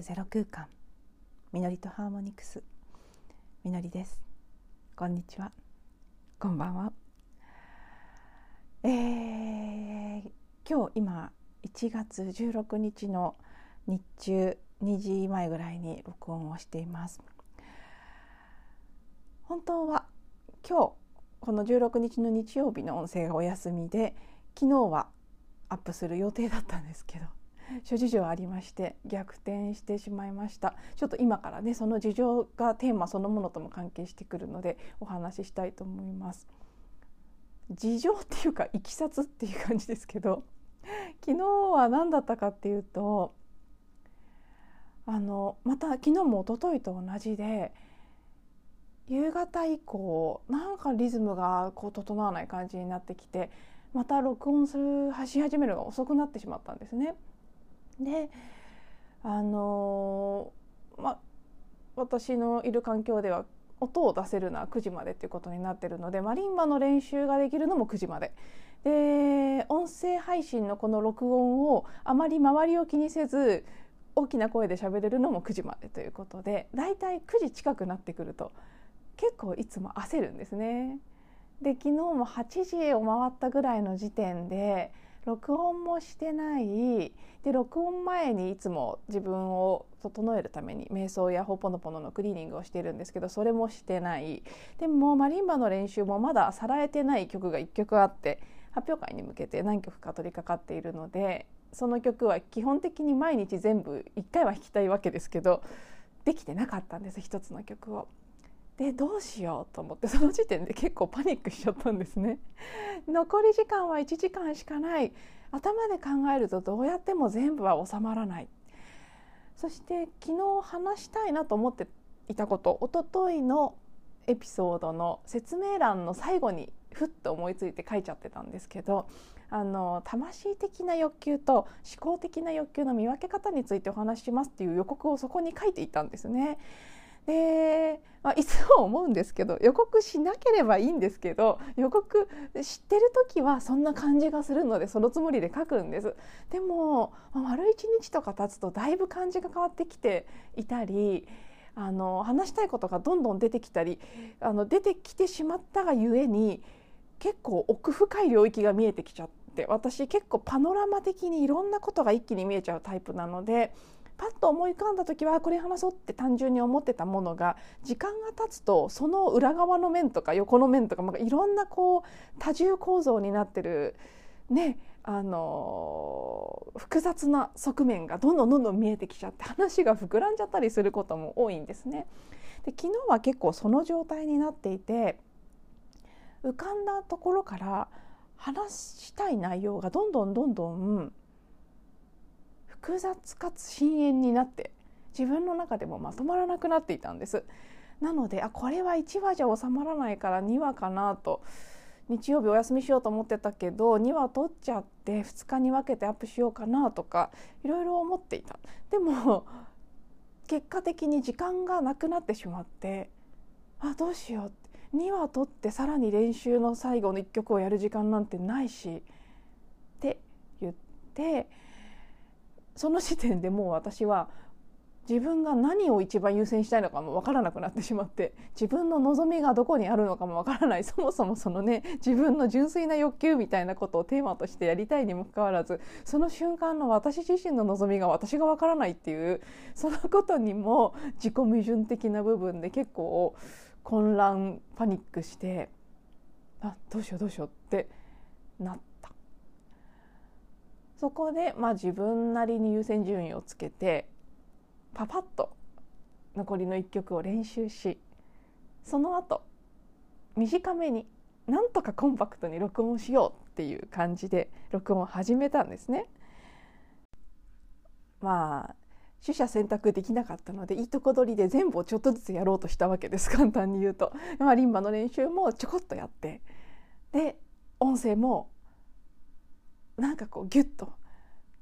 るゼロ空間。みのりとハーモニクス。みのりです。こんにちは。こんばんは。えー、今日今1月16日の日中2時前ぐらいに録音をしています。本当は今日この16日の日曜日の音声がお休みで昨日はアップする予定だったんですけど諸事情ありまして逆転してしまいましたちょっと今からねその事情がテーマそのものとも関係してくるのでお話ししたいと思います事情っていうかいきさつっていう感じですけど 昨日は何だったかっていうとあのまた昨日も一昨日と同じで夕方以降なんかリズムがこう整わない感じになってきてまた録音するし始めるのが遅くなってしまったんですね。であのまあ私のいる環境では音を出せるのは9時までっていうことになってるのでマリンバの練習ができるのも9時までで音声配信のこの録音をあまり周りを気にせず大きな声で喋れるのも9時までということでだいたい9時近くなってくると結構いつも焦るんですね。で昨日も8時を回ったぐらいの時点で録音もしてないで録音前にいつも自分を整えるために瞑想やホポノポノのクリーニングをしているんですけどそれもしてないでもマリンバの練習もまださらえてない曲が1曲あって発表会に向けて何曲か取り掛かっているのでその曲は基本的に毎日全部1回は弾きたいわけですけどできてなかったんです一つの曲を。でどうしようと思ってその時点で結構パニックしちゃったんですね。残り時間は1時間しかない頭で考えるとどうやっても全部は収まらないそして昨日話したいなと思っていたことおとといのエピソードの説明欄の最後にふっと思いついて書いちゃってたんですけどあの魂的な欲求と思考的な欲求の見分け方についてお話ししますっていう予告をそこに書いていたんですね。で、まあ、いつも思うんですけど予告しなければいいんですけど予告知ってる時はそんな感じがするのでそのつもりで書くんです。でも、まあ、丸一日とか経つとだいぶ感じが変わってきていたりあの話したいことがどんどん出てきたりあの出てきてしまったがゆえに結構奥深い領域が見えてきちゃって私結構パノラマ的にいろんなことが一気に見えちゃうタイプなのでパッと思い浮かんだ時はこれ話そうって単純に思ってたものが時間が経つとその裏側の面とか横の面とか、まあ、いろんなこう多重構造になってるねあの複雑な側面がどんどんどんどん見えてきちゃって話が膨らんじゃったりすることも多いんですね。で昨日は結構その状態になっていて浮かんだところから話したい内容がどんどんどんどん複雑かつ深淵になって自分の中でもまとまらなくなっていたんです。なのであこれは1話じゃ収まらないから2話かなと日曜日お休みしようと思ってたけど2話取っちゃって2日に分けてアップしようかなとかいろいろ思っていた。でも結果的に時間がなくなってしまってあどうしようって。2話取ってさらに練習の最後の1曲をやる時間なんてないしって言ってその時点でもう私は自分が何を一番優先したいのかも分からなくなってしまって自分の望みがどこにあるのかも分からない。そもそもそのね自分の純粋な欲求みたいなことをテーマとしてやりたいにもかかわらずその瞬間の私自身の望みが私が分からないっていうそのことにも自己矛盾的な部分で結構混乱パニックしてあどうしようどうしようってなってそこで、まあ、自分なりに優先順位をつけてパパッと残りの1曲を練習しその後短めになんとかコンパクトに録音しようっていう感じで録音を始めたんですね。まあ取捨選択できなかったのでいいとこ取りで全部をちょっとずつやろうとしたわけです。簡単に言うと、まあ、リンバの練習もちょこっとやって。で音声もなんかこうギュッと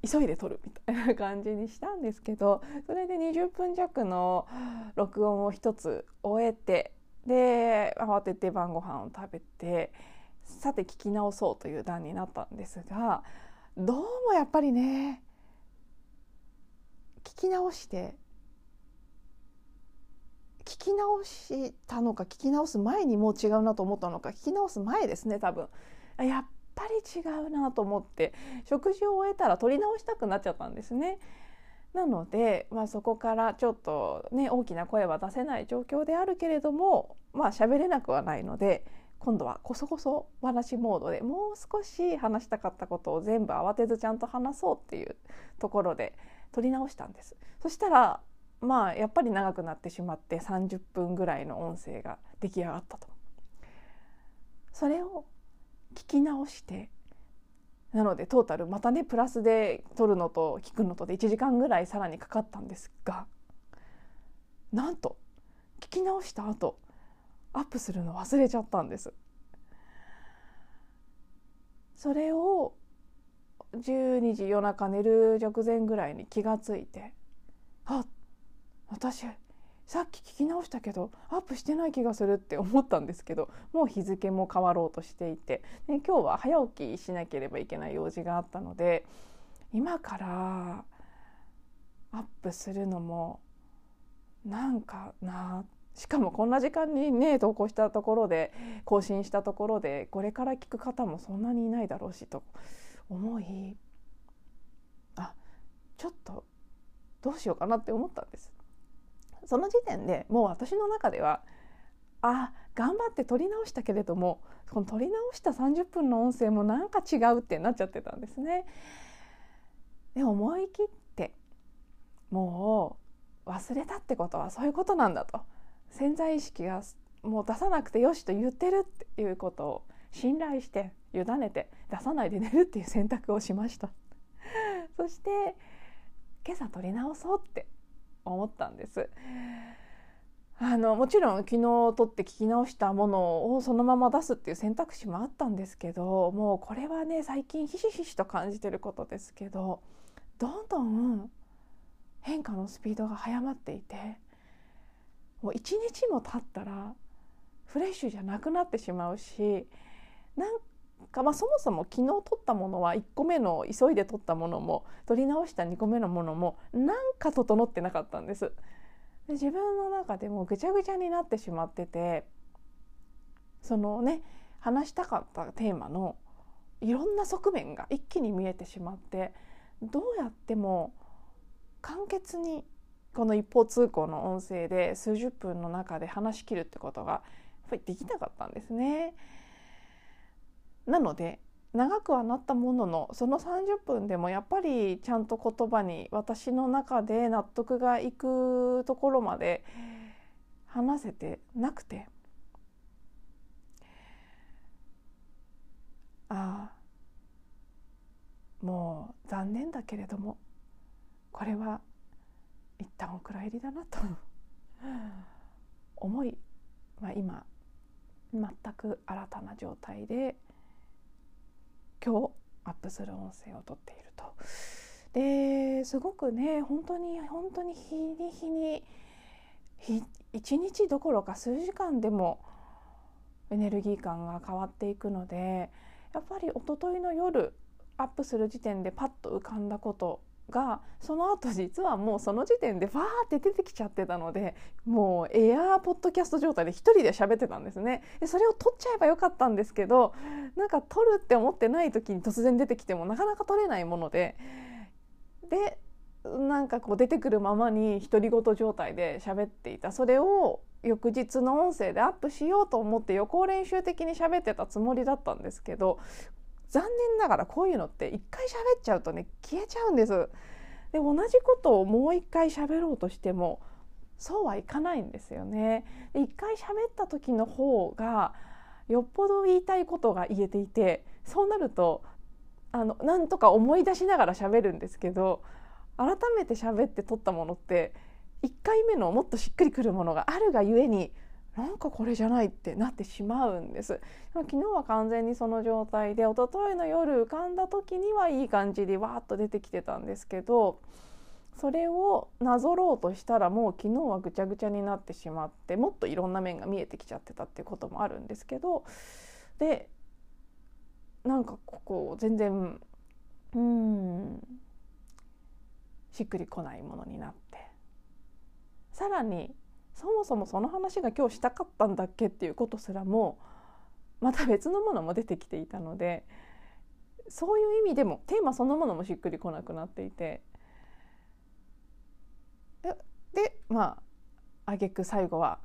急いで撮るみたいな感じにしたんですけどそれで20分弱の録音を一つ終えてで慌てて晩ご飯を食べてさて聞き直そうという段になったんですがどうもやっぱりね聞き直して聞き直したのか聞き直す前にもう違うなと思ったのか聞き直す前ですね多分。やっぱり違うなと思って食事を終えたら取り直したくなっちゃったんですね。なので、まあ、そこからちょっとね大きな声は出せない状況であるけれどもまあ喋れなくはないので今度はこそこそ話モードでもう少し話したかったことを全部慌てずちゃんと話そうっていうところで撮り直したんです。そしたらまあやっぱり長くなってしまって30分ぐらいの音声が出来上がったと。それを聞き直してなのでトータルまたねプラスで撮るのと聞くのとで1時間ぐらいさらにかかったんですがなんと聞き直した後アップするの忘れちゃったんです。それを12時夜中寝る直前ぐらいに気がついてあ私さっき聞き直したけどアップしてない気がするって思ったんですけどもう日付も変わろうとしていてで今日は早起きしなければいけない用事があったので今からアップするのもなんかなしかもこんな時間にね投稿したところで更新したところでこれから聞く方もそんなにいないだろうしと思いあちょっとどうしようかなって思ったんです。その時点でもう私の中ではあ頑張って撮り直したけれどもこの撮り直した30分の音声もなんか違うってなっちゃってたんですね。で思い切ってもう忘れたってことはそういうことなんだと潜在意識がもう出さなくてよしと言ってるっていうことを信頼して委ねて出さないで寝るっていう選択をしましたそして今朝撮り直そうって思ったんです。あのもちろん昨日撮って聞き直したものをそのまま出すっていう選択肢もあったんですけどもうこれはね最近ひしひしと感じてることですけどどんどん変化のスピードが速まっていてもう一日も経ったらフレッシュじゃなくなってしまうしなん、まあ、そもそも昨日撮ったものは1個目の急いで撮ったものも撮り直した2個目のものもなんか整ってなかったんです。で自分の中でもぐちゃぐちゃになってしまっててそのね話したかったテーマのいろんな側面が一気に見えてしまってどうやっても簡潔にこの一方通行の音声で数十分の中で話し切るってことがやっぱりできなかったんですね。なので長くはなったもののその30分でもやっぱりちゃんと言葉に私の中で納得がいくところまで話せてなくて。ああもう残念だけれどもこれは一旦お蔵入りだなと思い、まあ、今全く新たな状態で今日アップする音声をとっていると。ですごくね本当に本当に日に日に一日どころか数時間でもエネルギー感が変わっていくのでやっぱりおとといの夜アップする時点でパッと浮かんだことがその後実はもうその時点でファーって出てきちゃってたのでもうエアーポッドキャスト状態で一人で喋ってたんですね。でそれを撮っちゃえばよかったんですけどなんか撮るって思ってない時に突然出てきてもなかなか撮れないものででなんかこう出てくるままに独り言状態で喋っていた。それを翌日の音声でアップしようと思って予行練習的に喋ってたつもりだったんですけど残念ながらこういうのって一回喋っちゃうとね消えちゃうんです。で同じことをもう一回喋ろうとしてもそうはいかないんですよね。で一回喋った時の方がよっぽど言いたいことが言えていてそうなるとあのなんとか思い出しながら喋るんですけど改めて喋って撮ったものって1回目のもっとしっくりくるものがあるがゆえになんかこれじゃないってなってしまうんです。昨日は完全にその状態で一昨日の夜浮かんだ時にはいい感じでわーっと出てきてたんですけどそれをなぞろうとしたらもう昨日はぐちゃぐちゃになってしまってもっといろんな面が見えてきちゃってたっていうこともあるんですけどでなんかここ全然うんしっくりこないものになって。さらにそもそもその話が今日したかったんだっけっていうことすらもまた別のものも出てきていたのでそういう意味でもテーマそのものもしっくりこなくなっていてでまあ挙句最後は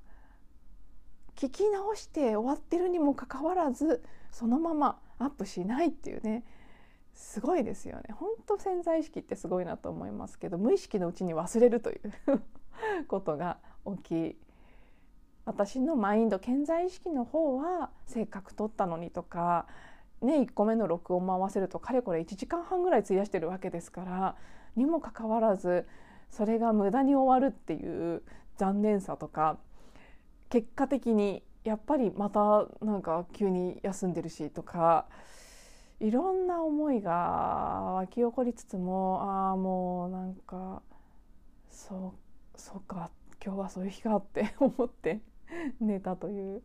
聞き直して終わってるにもかかわらずそのままアップしないっていうねすごいですよね。本当潜在意識ってすごいなと思いますけど無意識のうちに忘れるという ことが起きい。私のマインド潜在意識の方は性格取ったのにとか、ね、1個目の録音も合わせるとかれこれ1時間半ぐらい費やしてるわけですからにもかかわらずそれが無駄に終わるっていう残念さとか結果的にやっぱりまたなんか急に休んでるしとかいろんな思いが湧き起こりつつもああもうなんかそうそうか今日はそういう日かって 思って寝たという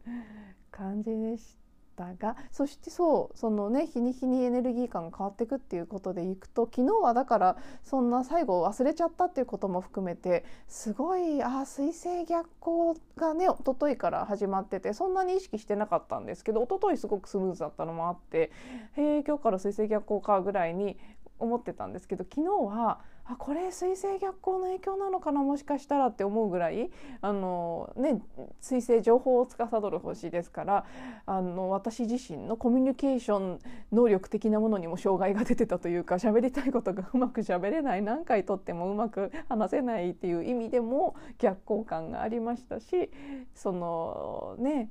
感じでしたがそしてそうそのね日に日にエネルギー感が変わっていくっていうことでいくと昨日はだからそんな最後忘れちゃったっていうことも含めてすごいあ水星逆行がね一昨日から始まっててそんなに意識してなかったんですけど一昨日すごくスムーズだったのもあってへえ今日から水星逆行かぐらいに思ってたんですけど昨日はあこれ水星逆行の影響なのかなもしかしたらって思うぐらいあの、ね、水星情報を司る星ですからあの私自身のコミュニケーション能力的なものにも障害が出てたというか喋りたいことがうまく喋れない何回とってもうまく話せないっていう意味でも逆行感がありましたしそのね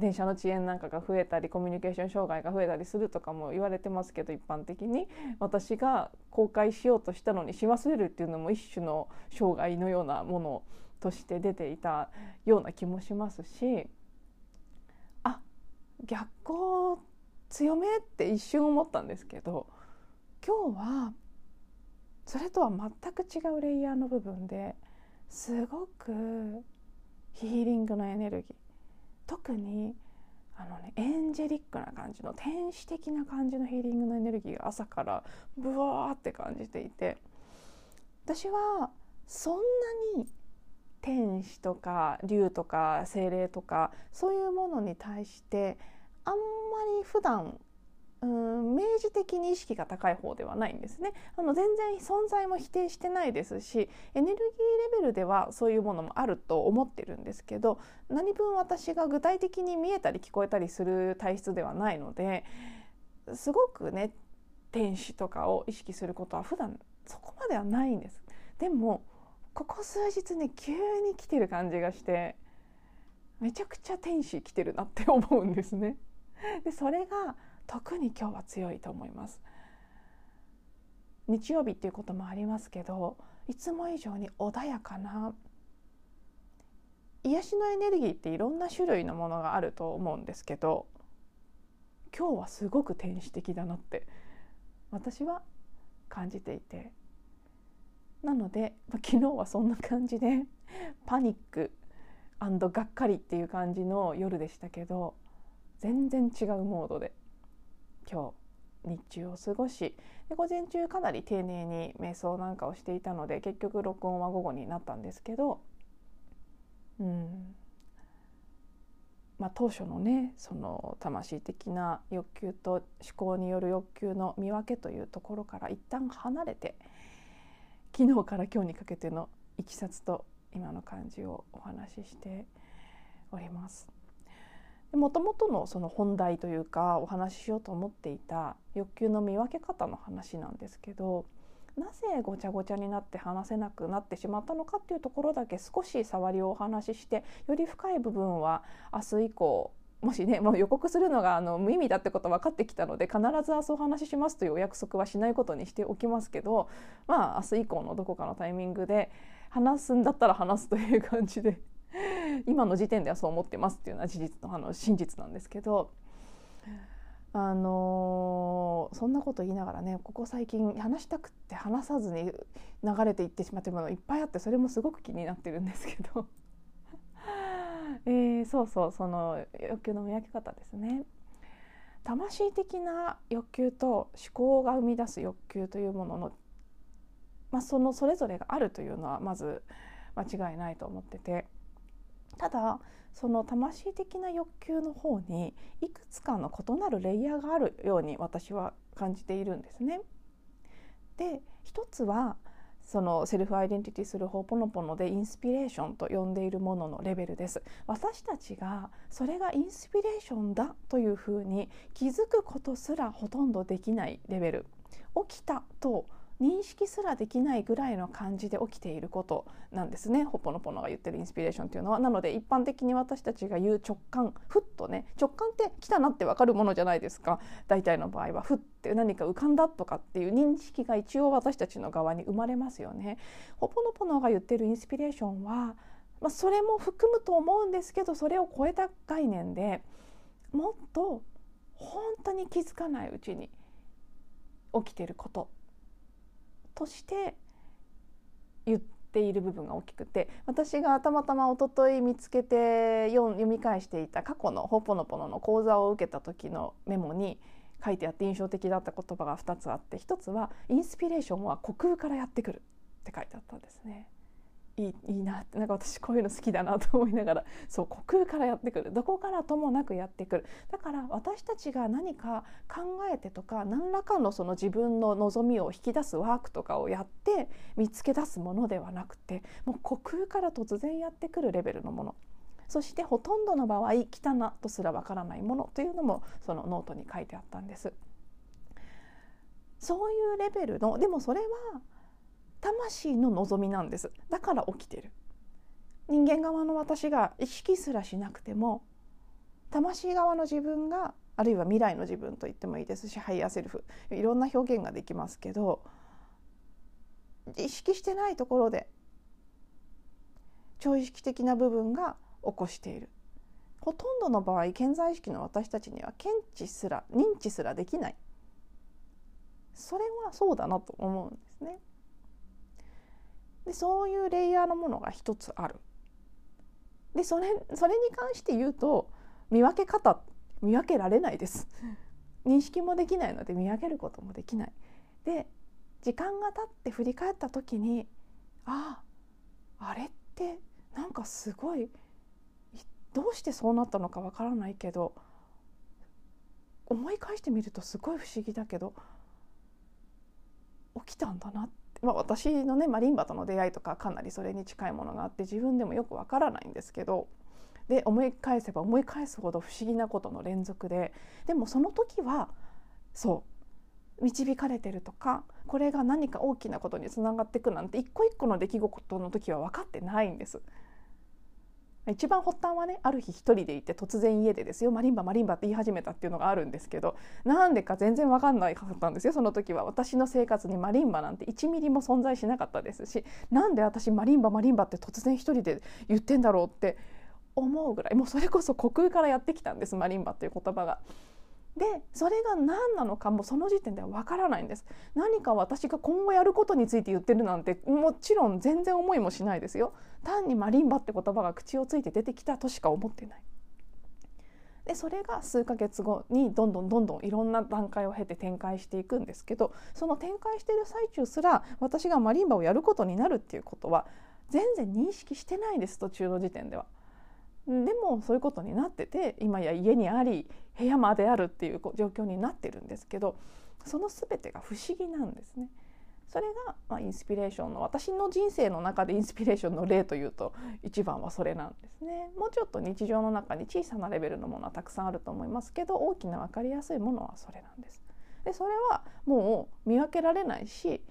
電車の遅延なんかが増えたりコミュニケーション障害が増えたりするとかも言われてますけど一般的に。私が公開しようとしたのにし忘れるっていうのも一種の障害のようなものとして出ていたような気もしますし。あ逆光強めって一瞬思ったんですけど今日はそれとは全く違うレイヤーの部分ですごくヒーリングのエネルギー。特にあのねエンジェリックな感じの天使的な感じのヒーリングのエネルギーが朝からブワーって感じていて私はそんなに天使とか竜とか精霊とかそういうものに対してあんまり普段うん明示的に意識が高い方ではないんですね。あの全然存在も否定してないですしエネルギーレベルではそういうものもあると思ってるんですけど何分私が具体的に見えたり聞こえたりする体質ではないのですごくね天使とかを意識することは普段そこまではないんです。でもここ数日ね急に来てる感じがしてめちゃくちゃ天使来てるなって思うんですね。でそれが特に今日は強いと思います。日曜日っていうこともありますけどいつも以上に穏やかな癒しのエネルギーっていろんな種類のものがあると思うんですけど今日はすごく天使的だなって私は感じていて。なので、昨日はそんな感じでパニックがっかりっていう感じの夜でしたけど全然違うモードで今日日中を過ごしで午前中かなり丁寧に瞑想なんかをしていたので結局録音は午後になったんですけど、うんまあ、当初のねその魂的な欲求と思考による欲求の見分けというところから一旦離れて昨日から今日にかけてのいきさつと今の感じをお話ししております。もともとのその本題というかお話ししようと思っていた欲求の見分け方の話なんですけどなぜごちゃごちゃになって話せなくなってしまったのかっていうところだけ少し触りをお話ししてより深い部分は明日以降もしね もう予告するのがあの無意味だってこと分かってきたので必ず明日お話ししますというお約束はしないことにしておきますけどまあ明日以降のどこかのタイミングで話すんだったら話すという感じで今の時点ではそう思ってますっていうのは事実のあの真実なんですけど。あのー、そんなこと言いながらねここ最近話したくって話さずに流れていってしまってるものいっぱいあってそれもすごく気になってるんですけど えー、そうそうその欲求の見分け方ですね。魂的な欲求と思考が生み出す欲求というもののまあ、そのそれぞれがあるというのはまず間違いないと思っててただその魂的な欲求の方にいくつかの異なるレイヤーがあるように私は感じているんですね。で一つはそのセルフアイデンティティするホーポノポノでインスピレーションと呼んでいるもののレベルです私たちがそれがインスピレーションだというふうに気づくことすらほとんどできないレベル起きたと認識すらできないぐらいの感じで起きていることなんですね。ホポノポノが言ってるインスピレーションっていうのは。なので一般的に私たちが言う直感ふっとね。直感って来たなって分かるものじゃないですか。大体の場合はふって何か浮かんだとかっていう認識が一応私たちの側に生まれますよね。ホポノポノが言ってるインスピレーションはまあ、それも含むと思うんですけどそれを超えた概念でもっと本当に気づかないうちに起きてること。として言っている部分が大きくて私がたまたまおととい見つけて読み返していた過去のほぽのぽのの講座を受けた時のメモに書いてあって印象的だった言葉が2つあって1つは「インスピレーションは虚空からやってくる」って書いてあったんですね。いいいいなってなんか私こういうの好きだなと思いながら そう虚空からやってくる。どこからともなくやってくる。だから私たちが何か考えてとか何らかのその自分の望みを引き出すワークとかをやって見つけ出すものではなくてもう虚空から突然やってくるレベルのもの。そしてほとんどの場合来たなとすらわからないものというのもそのノートに書いてあったんです。そういうレベルのでもそれは魂の望みなんです。だから起きてる。人間側の私が意識すらしなくても魂側の自分があるいは未来の自分と言ってもいいです。しハイヤーセルフ。いろんな表現ができますけど意識してないところで超意識的な部分が起こしている。ほとんどの場合顕在意識の私たちには検知すら認知すらできない。それはそうだなと思うんですね。でそういうレイヤーのものが一つある。でそれそれに関して言うと見分け方見分けられないです。認識もできないので見分けることもできない。で時間が経って振り返った時にあああれってなんかすごいどうしてそうなったのかわからないけど思い返してみるとすごい不思議だけど起きたんだなっまあ、私のねマリンバとの出会いとかかなりそれに近いものがあって自分でもよくわからないんですけどで思い返せば思い返すほど不思議なことの連続ででもその時はそう導かれてるとかこれが何か大きなことにつながっていくなんて一個一個の出来事の時は分かってないんです。一番発端はねある日一人でいて突然家でですよマリンバマリンバって言い始めたっていうのがあるんですけどなんでか全然分かんないかったんですよその時は私の生活にマリンバなんて1ミリも存在しなかったですしなんで私マリンバマリンバって突然一人で言ってんだろうって思うぐらいもうそれこそ虚空からやってきたんですマリンバっていう言葉が。でそれが何なのかもその時点ではわからないんです。何か私が今後やることについて言ってるなんてもちろん全然思いもしないですよ。単にマリンバって言葉が口をついて出てきたとしか思ってない。でそれが数ヶ月後にどんどんどんどんいろんな段階を経て展開していくんですけどその展開してる最中すら私がマリンバをやることになるっていうことは全然認識してないです途中の時点では。でもそういうことになってて今や家にあり部屋まであるっていう状況になってるんですけどその全てが不思議なんですね。それが、まあ、インスピレーションの私の人生の中でインスピレーションの例というと一番はそれなんですね。もうちょっと日常の中に小さなレベルのものはたくさんあると思いますけど大きな分かりやすいものはそれなんです。でそれはもう見分けられないし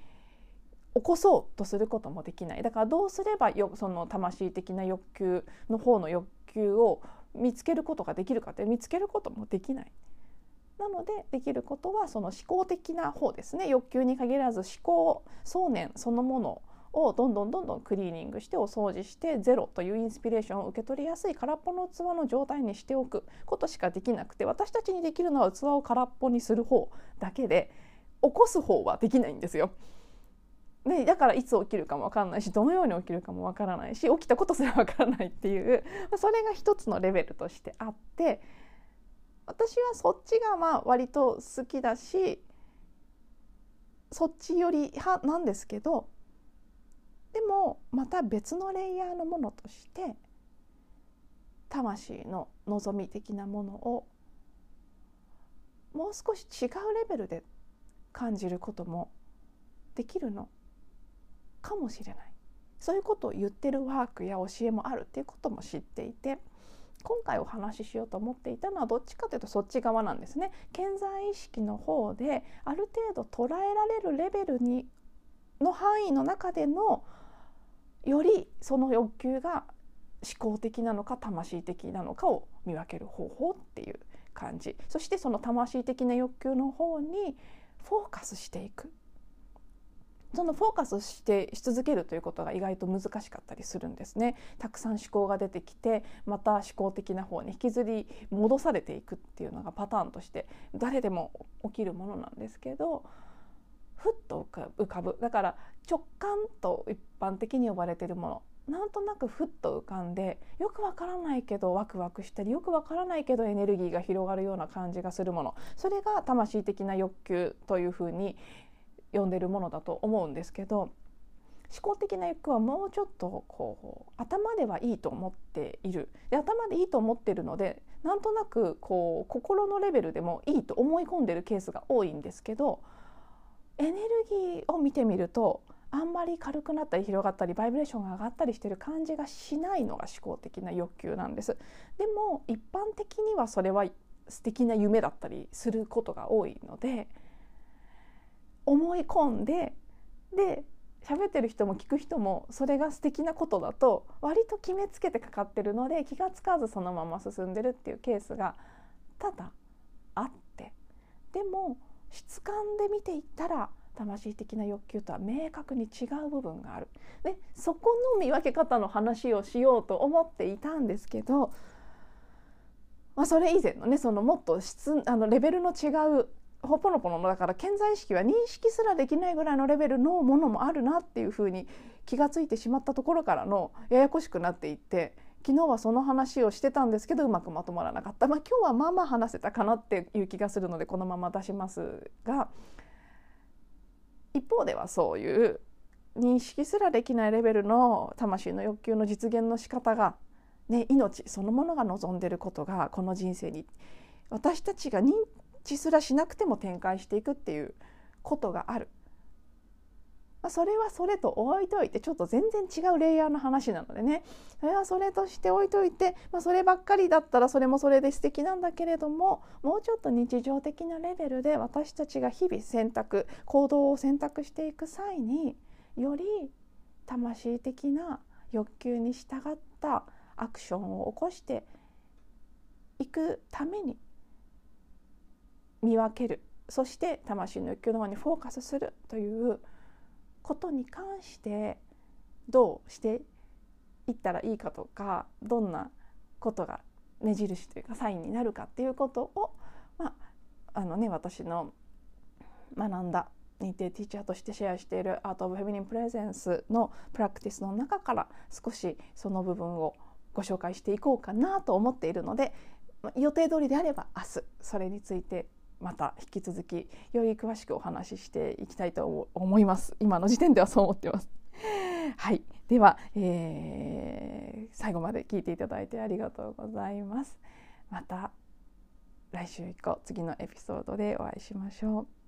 起こそうとすることもできないだからどうすればよその魂的な欲求の方の欲求を見つけることができるかって見つけることもできない。なのでできることはその思考的な方ですね欲求に限らず思考想念そのものをどんどんどんどんクリーニングしてお掃除してゼロというインスピレーションを受け取りやすい空っぽの器の状態にしておくことしかできなくて私たちにできるのは器を空っぽにする方だけで起こす方はできないんですよ。ね、だからいつ起きるかも分かんないしどのように起きるかも分からないし起きたことすら分からないっていうそれが一つのレベルとしてあって私はそっちがまあ割と好きだしそっちより派なんですけどでもまた別のレイヤーのものとして魂の望み的なものをもう少し違うレベルで感じることもできるの。かもしれない。そういうことを言ってるワークや教えもあるっていうことも知っていて今回お話ししようと思っていたのはどっちかというとそっち側なんですね。健在意識の方である程度捉えられるレベルにの範囲の中でのよりその欲求が思考的なのか魂的なのかを見分ける方法っていう感じ。そしてその魂的な欲求の方にフォーカスしていく。そのフォーカスしてし続けるということが意外と難しかったりするんですね。たくさん思考が出てきてまた思考的な方に引きずり戻されていくっていうのがパターンとして誰でも起きるものなんですけどふっと浮かぶ。だから直感と一般的に呼ばれているもの。なんとなくふっと浮かんでよくわからないけどワクワクしたりよくわからないけどエネルギーが広がるような感じがするもの。それが魂的な欲求というふうに呼んでるものだと思うんですけど思考的な欲はもうちょっとこう頭ではいいと思っているで頭でいいと思ってるのでなんとなくこう心のレベルでもいいと思い込んでるケースが多いんですけどエネルギーを見てみるとあんまり軽くなったり広がったりバイブレーションが上がったりしてる感じがしないのが思考的な欲求なんです。でも一般的にはそれは素敵な夢だったりすることが多いので思い込んでで喋ってる人も聞く人もそれが素敵なことだと割と決めつけてかかってるので気が付かずそのまま進んでるっていうケースがただあって。でも質感で見ていったら魂的な欲求とは明確に違う部分がある。でそこの見分け方の話をしようと思っていたんですけど、まあ、それ以前のねそのもっと質あのレベルの違うほぽのぽのだから健在意識は認識すらできないぐらいのレベルのものもあるなっていうふうに気が付いてしまったところからのややこしくなっていって昨日はその話をしてたんですけどうまくまとまらなかった、まあ、今日はまあまあ話せたかなっていう気がするのでこのまま出しますが一方ではそういう認識すらできないレベルの魂の欲求の実現の仕方が、ね、命そのものが望んでることがこの人生に私たちが認知すらしなくても展開していくっていうことがある。まあ、それはそれと置いといてちょっと全然違うレイヤーの話なのでねそれはそれとして置いといて、まあ、そればっかりだったらそれもそれで素敵なんだけれどももうちょっと日常的なレベルで私たちが日々選択行動を選択していく際により魂的な欲求に従ったアクションを起こしていくために見分ける。そして魂の欲求の方にフォーカスするということに関してどうしていったらいいかとかどんなことが目印というかサインになるかっていうことを、まああのね、私の学んだ認定ティーチャーとしてシェアしているアート・オブ・フェミニン・プレゼンスのプラクティスの中から少しその部分をご紹介していこうかなと思っているので予定通りであれば明日それについてまた引き続きより詳しくお話ししていきたいと思います。今の時点ではそう思ってます。はい。では、えー、最後まで聞いていただいてありがとうございます。また来週以降次のエピソードでお会いしましょう。